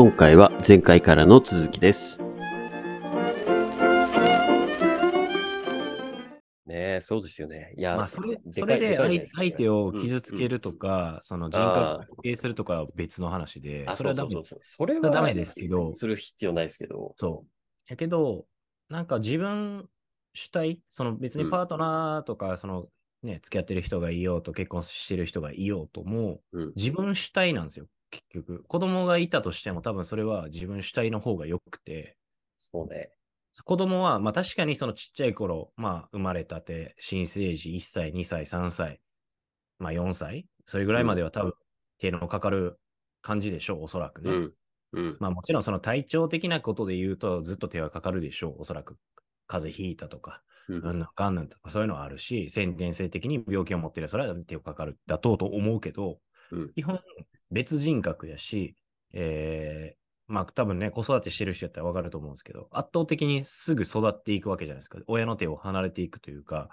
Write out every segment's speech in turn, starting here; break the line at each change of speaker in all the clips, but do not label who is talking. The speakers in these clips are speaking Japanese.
今回は前回からの続きです。ねえ、そうですよね。いや、
まあ、それ、それで相手を
うん
傷つけるとか、その人
あ
格を否定するとかは別の話で、
あ、
それはダメ
そうそうそうそう。それ
は
は
ダメですけど
する必要ないですけど。
そう。やけど、なんか自分主体、その別にパートナーとか、そのね、付き合ってる人がいようと、結婚してる人がいようとも、
うん。
自分主体なんですよ、結局。子供がいたとしても、多分それは自分主体の方が良くて、
そうね。
子供は、まあ確かにそのちっちゃい頃、まあ生まれたて、新生児1歳、2歳、3歳、まあ4歳、それぐらいまでは多分手のかかる感じでしょう、おそらくね。
うん。うん。
まあもちろんその体調的なことで言うとずっと手はかかるでしょう、おそらく。風邪ひいたとか、
うん
うんぬんかんぬんとかそういうのはあるし、先天性的に病気を持ってるそれは手をかかるだとうと思うけど、
うん
基本別人格やし、えーまあ多分ね、子育てしてる人やったらわかると思うんですけど、圧倒的にすぐ育っていくわけじゃないですか。親の手を離れていくというか、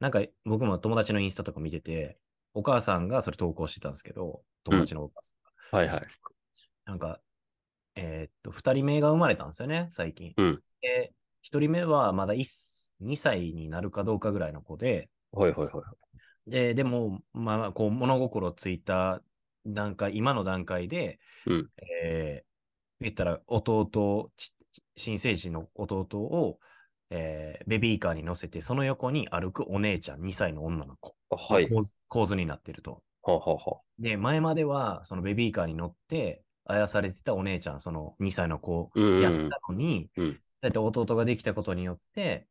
なんか僕も友達のインスタとか見てて、お母さんがそれ投稿してたんですけど、友達のお母さんが。
はいはい。
なんか、えーっと、二人目が生まれたんですよね、最近。
うん
で、一人目はまだ1 2歳になるかどうかぐらいの子で、
はいはいはい。
で、でも、まあ、こう、物心ついた段階、今の段階で、
うん
えー言ったら、弟、ち新生児の弟を、えーベビーカーに乗せて、その横に歩くお姉ちゃん、2歳の女の子
あはい。
構図構図になってると。
はあはあはあ
で、前までは、そのベビーカーに乗って、あやされてたお姉ちゃん、その2歳の子
うんうん
やったのに、
うん
だって弟ができたことによって、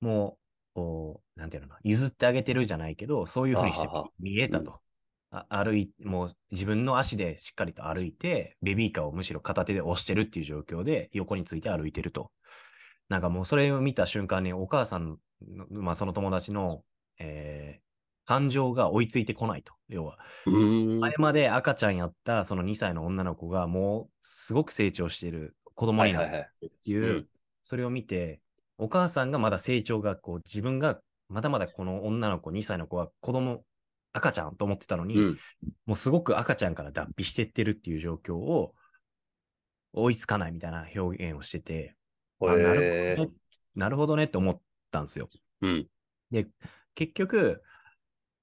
もう、こう、なんていうのかな、譲ってあげてるじゃないけど、そういうふうにして見えたと。あ歩いもう自分の足でしっかりと歩いて、ベビーカーをむしろ片手で押してるっていう状況で、横について歩いてると。なんかもうそれを見た瞬間に、お母さんの、まあその友達の、えー感情が追いついてこないと。要は。前まで赤ちゃんやったその2歳の女の子がもうすごく成長している子供になる。っていう、
うん
それを見て、お母さんがまだ成長がこう自分がまだまだこの女の子2歳の子は子供赤ちゃんと思ってたのに、
うん。
もうすごく赤ちゃんから脱皮してってるっていう状況を追いつかないみたいな表現をしてて、あなるほど
へ
ねなるほどねって思ったんですよ。
うん。
で、結局、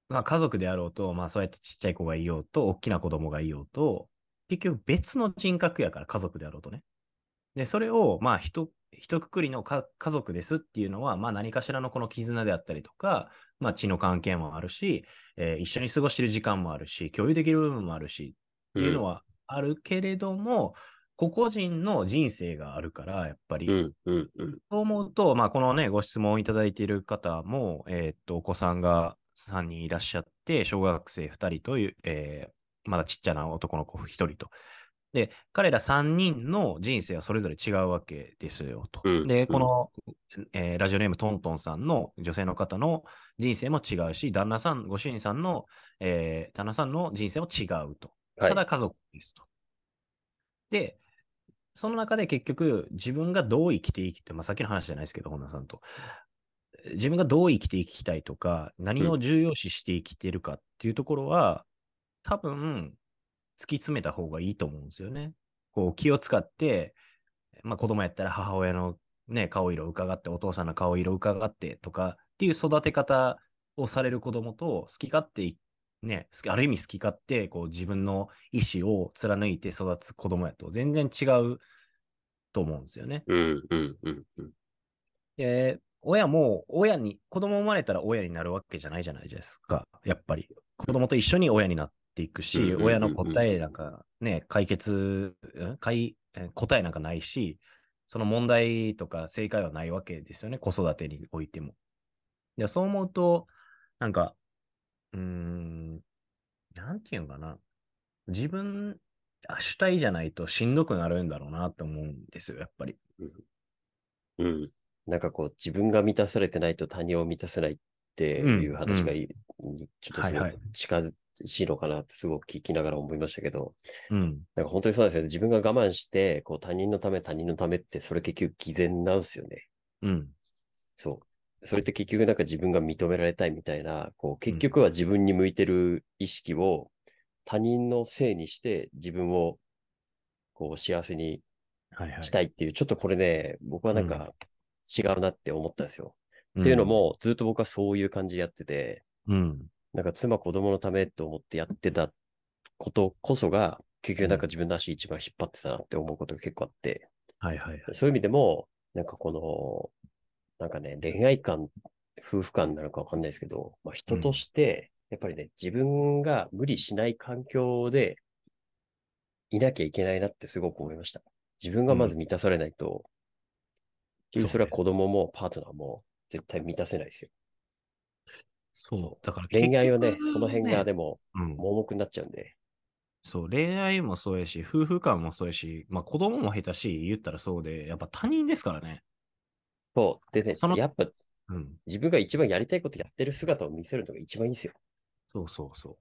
まあ、家族であろうと、まあ、そうやってちっちゃい子がいようと、大きな子供がいようと、結局別の人格やから、家族であろうとね。で、それを、まあ、ひと、ひとくくりのか家族ですっていうのは、まあ、何かしらのこの絆であったりとか、まあ、血の関係もあるし、えー一緒に過ごしてる時間もあるし、共有できる部分もあるし、っていうのはあるけれども、個々人の人生があるから、やっぱり、
うん。うん。うん。
そう思うと、まあ、このね、ご質問いただいている方も、えーっと、お子さんが3人いらっしゃって、小学生2人という、えーまだちっちゃな男の子1人と。で、彼ら3人の人生はそれぞれ違うわけですよと。で、
うんうん
この、えーラジオネームトントンさんの女性の方の人生も違うし、旦那さん、ご主人さんの、えー旦那さんの人生も違うと。
はい
ただ家族ですと。で、その中で結局自分がどう生きていきて、まあ、さっきの話じゃないですけど、本田さんと。自分がどう生きていきたいとか、何を重要視して生きているかっていうところは、多分、突き詰めた方がいいと思うんですよね。こう気を使って、まあ子供やったら母親のね、顔色を伺って、お父さんの顔色を伺ってとかっていう育て方をされる子供と、好き勝手い、ね、ある意味好き勝手、こう自分の意思を貫いて育つ子供やと全然違うと思うんですよね。
うん。うん。うん。うん。
で、親も親に、子供生まれたら親になるわけじゃないじゃないですか。やっぱり。子供と一緒に親になっていくし、
うんうんうんうん
親の答えなんかね、解決、ん？解え答えなんかないし、その問題とか正解はないわけですよね。子育てにおいても。でそう思うと、なんか、うーん、なんていうのかな。自分、あ主体じゃないとしんどくなるんだろうなって思うんですよ、やっぱり。
うん。なんかこう、自分が満たされてないと他人を満たせないっていう話がいい、ちょっと
はいはい
い近しいのかなってすごく聞きながら思いましたけど、
うん。
なんか本当にそうですよね。自分が我慢して、こう他人のため、他人のためって、それ結局偽善なんですよね。
うん。
そう。それって結局なんか自分が認められたいみたいな、こう結局は自分に向いてる意識を他人のせいにして自分をこう幸せに
はいはい。
したいっていう、ちょっとこれね、僕はなんか違うなって思ったんですよ。
うん
っていうの、も、ずっと僕はそういう感じでやってて、
うん。
なんか妻子供のためと思ってやってたことこそが、結局なんか自分の足一番引っ張ってたなって思うことが結構あって、
はいはいはい。
そういう意味でも、なんかこの、なんかね、恋愛観、夫婦観なのかわかんないですけど、まあ、人として、やっぱりね、自分が無理しない環境でいなきゃいけないなってすごく思いました。自分がまず満たされないと、結局それは子供もパートナーも絶対満たせないですよ。
そう。だから
恋愛はねその辺が
ね
でも
うん。
盲目になっちゃうんで。
そう、恋愛もそうやし、夫婦間もそうやし、まあ子供も下手し、言ったらそうで、やっぱ他人ですからね。
そう。でね
その、
やっぱ
うん。
自分が一番やりたいことやってる姿を見せるのが一番いいんですよ。
そうそうそう。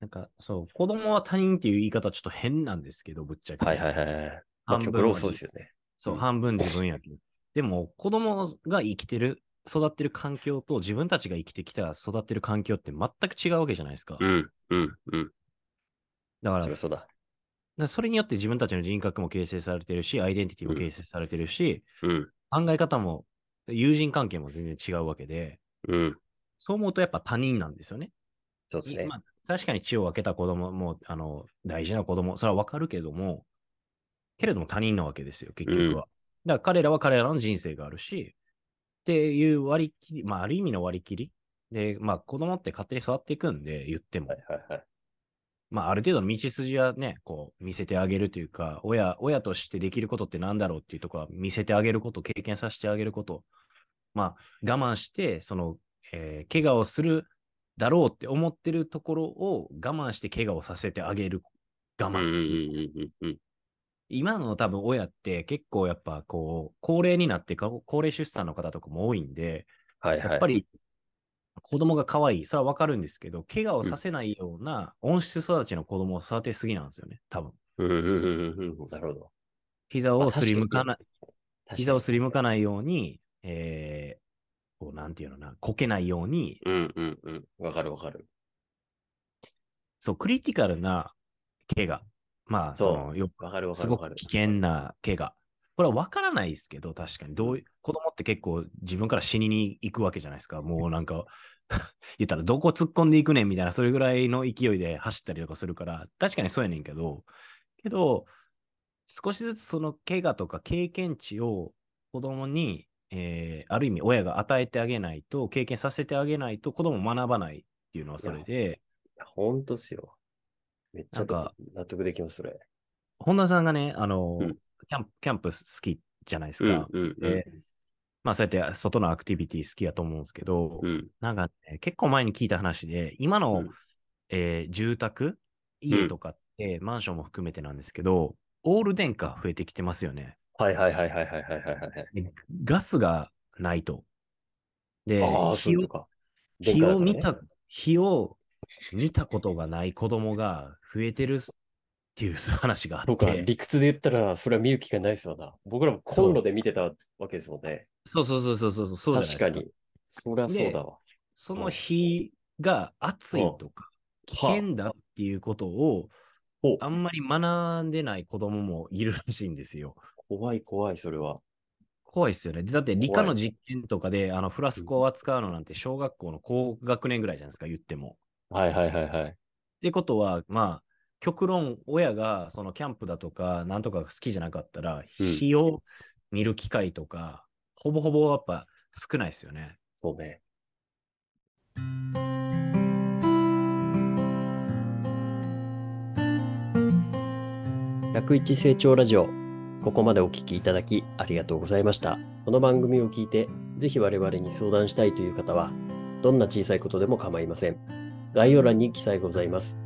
なんか、そう、子供は他人っていう言い方ちょっと変なんですけど、ぶっちゃけ。
はいはいはい
半分
極論
は
そうですよね。
そう、
うん
半分自分やけど。でも、子供が生きてる、育ってる環境と自分たちが生きてきた、育ってる環境って全く違うわけじゃないですか。
うん、うん、うん。
だから
そりゃそうだ。
それによって自分たちの人格も形成されてるし、アイデンティティも形成されてるし、
うん、
考え方も、友人関係も全然違うわけで、
うん。
そう思うとやっぱ他人なんですよね。
そうですね。
まあ、確かに血を分けた子供も、あの、大事な子供、それはわかるけども、けれども他人なわけですよ、結局は。だから彼らは彼らの人生があるし、っていう割り切り、まあある意味の割り切り？で、まあ子供って勝手に育っていくんで、言っても。
はいはいはい。
まあ、ある程度の道筋はね、こう、見せてあげるというか、親、親としてできることってなんだろうっていうところは見せてあげること、経験させてあげること。まあ、我慢して、その、えー怪我をするだろうって思ってるところを我慢して怪我をさせてあげる我慢。今の多分親って結構やっぱこう、高齢になってか、高齢出産の方とかも多いんで、
はいはい。
やっぱり子供が可愛い、それはわかるんですけど、怪我をさせないような温室育ちの子供を育てすぎなんですよね、多分。
うん、うん、うん、うん。なるほど。
膝をすりむかない、膝をすりむかないように、えー、こうなんていうのな、こけないように、
うん、うん、うん。わかるわかる。
そう、クリティカルな怪我。まあ、その、よ
わかるわか
す
るわかる。
ごく危険な怪我。これは分からないですけど、確かに。どう子供って結構自分から死にに行くわけじゃないですか。もうなんか、言ったらどこ突っ込んでいくねんみたいな、それぐらいの勢いで走ったりとかするから、確かにそうやねんけど、けど、少しずつその怪我とか経験値を子供に、えーある意味親が与えてあげないと、経験させてあげないと子供も学ばないっていうのはそれで、
いやほんとっすよ。めっちゃ納得できます、それ。
本田さんがね、あの、
うん、
キャンプ、キャンプ好きじゃないですか。まあ、そうやって外のアクティビティ好きやと思うんですけど、
うん、
なんか、ね、結構前に聞いた話で、今の、
うん、
えー、住宅、家とかって、マンションも含めてなんですけど、オール電化増えてきてますよね。
はいはいはいはいはいはいはい、
ガスがないと。で、火を見た、火を見たことがない子供が増えてるっていう話があ
らね。とか、
って、
理屈で言ったら、それは見る機会ないですよな。僕らもコンロで見てたわけですもんね。
そうそうそうそうそうそう。
確かに。そりゃそうだわ。
その火が熱いとか、危険だっていうことを、あんまり学んでない子供もいるらしいんですよ。
怖い怖い、それは。
怖いっすよね。でだって理科の実験とかで、あのフラスコを扱うのなんて小学校の高学年ぐらいじゃないですか、言っても。
はいはいはいはい。
ってことは、まあ、極論、親がそのキャンプだとか、なんとかが好きじゃなかったら、火を見る機会とか、ほぼほぼやっぱ少ないですよね。
そうね。101成長ラジオ。ここまでお聞きいただきありがとうございました。この番組を聞いて、ぜひ我々に相談したいという方は、どんな小さいことでも構いません。概要欄に記載ございます。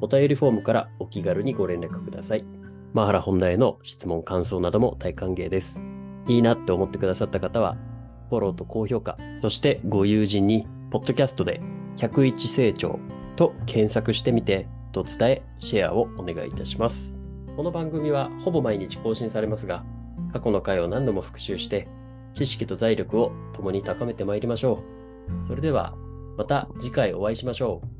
お便りフォームからお気軽にご連絡ください。マハラ本題への質問、感想なども大歓迎です。いいなって思ってくださった方は、フォローと高評価、そしてご友人に、ポッドキャストで101成長と検索してみて、と伝え、シェアをお願いいたします。この番組はほぼ毎日更新されますが、過去の回を何度も復習して、知識と財力を共に高めてまいりましょう。それでは、また次回お会いしましょう。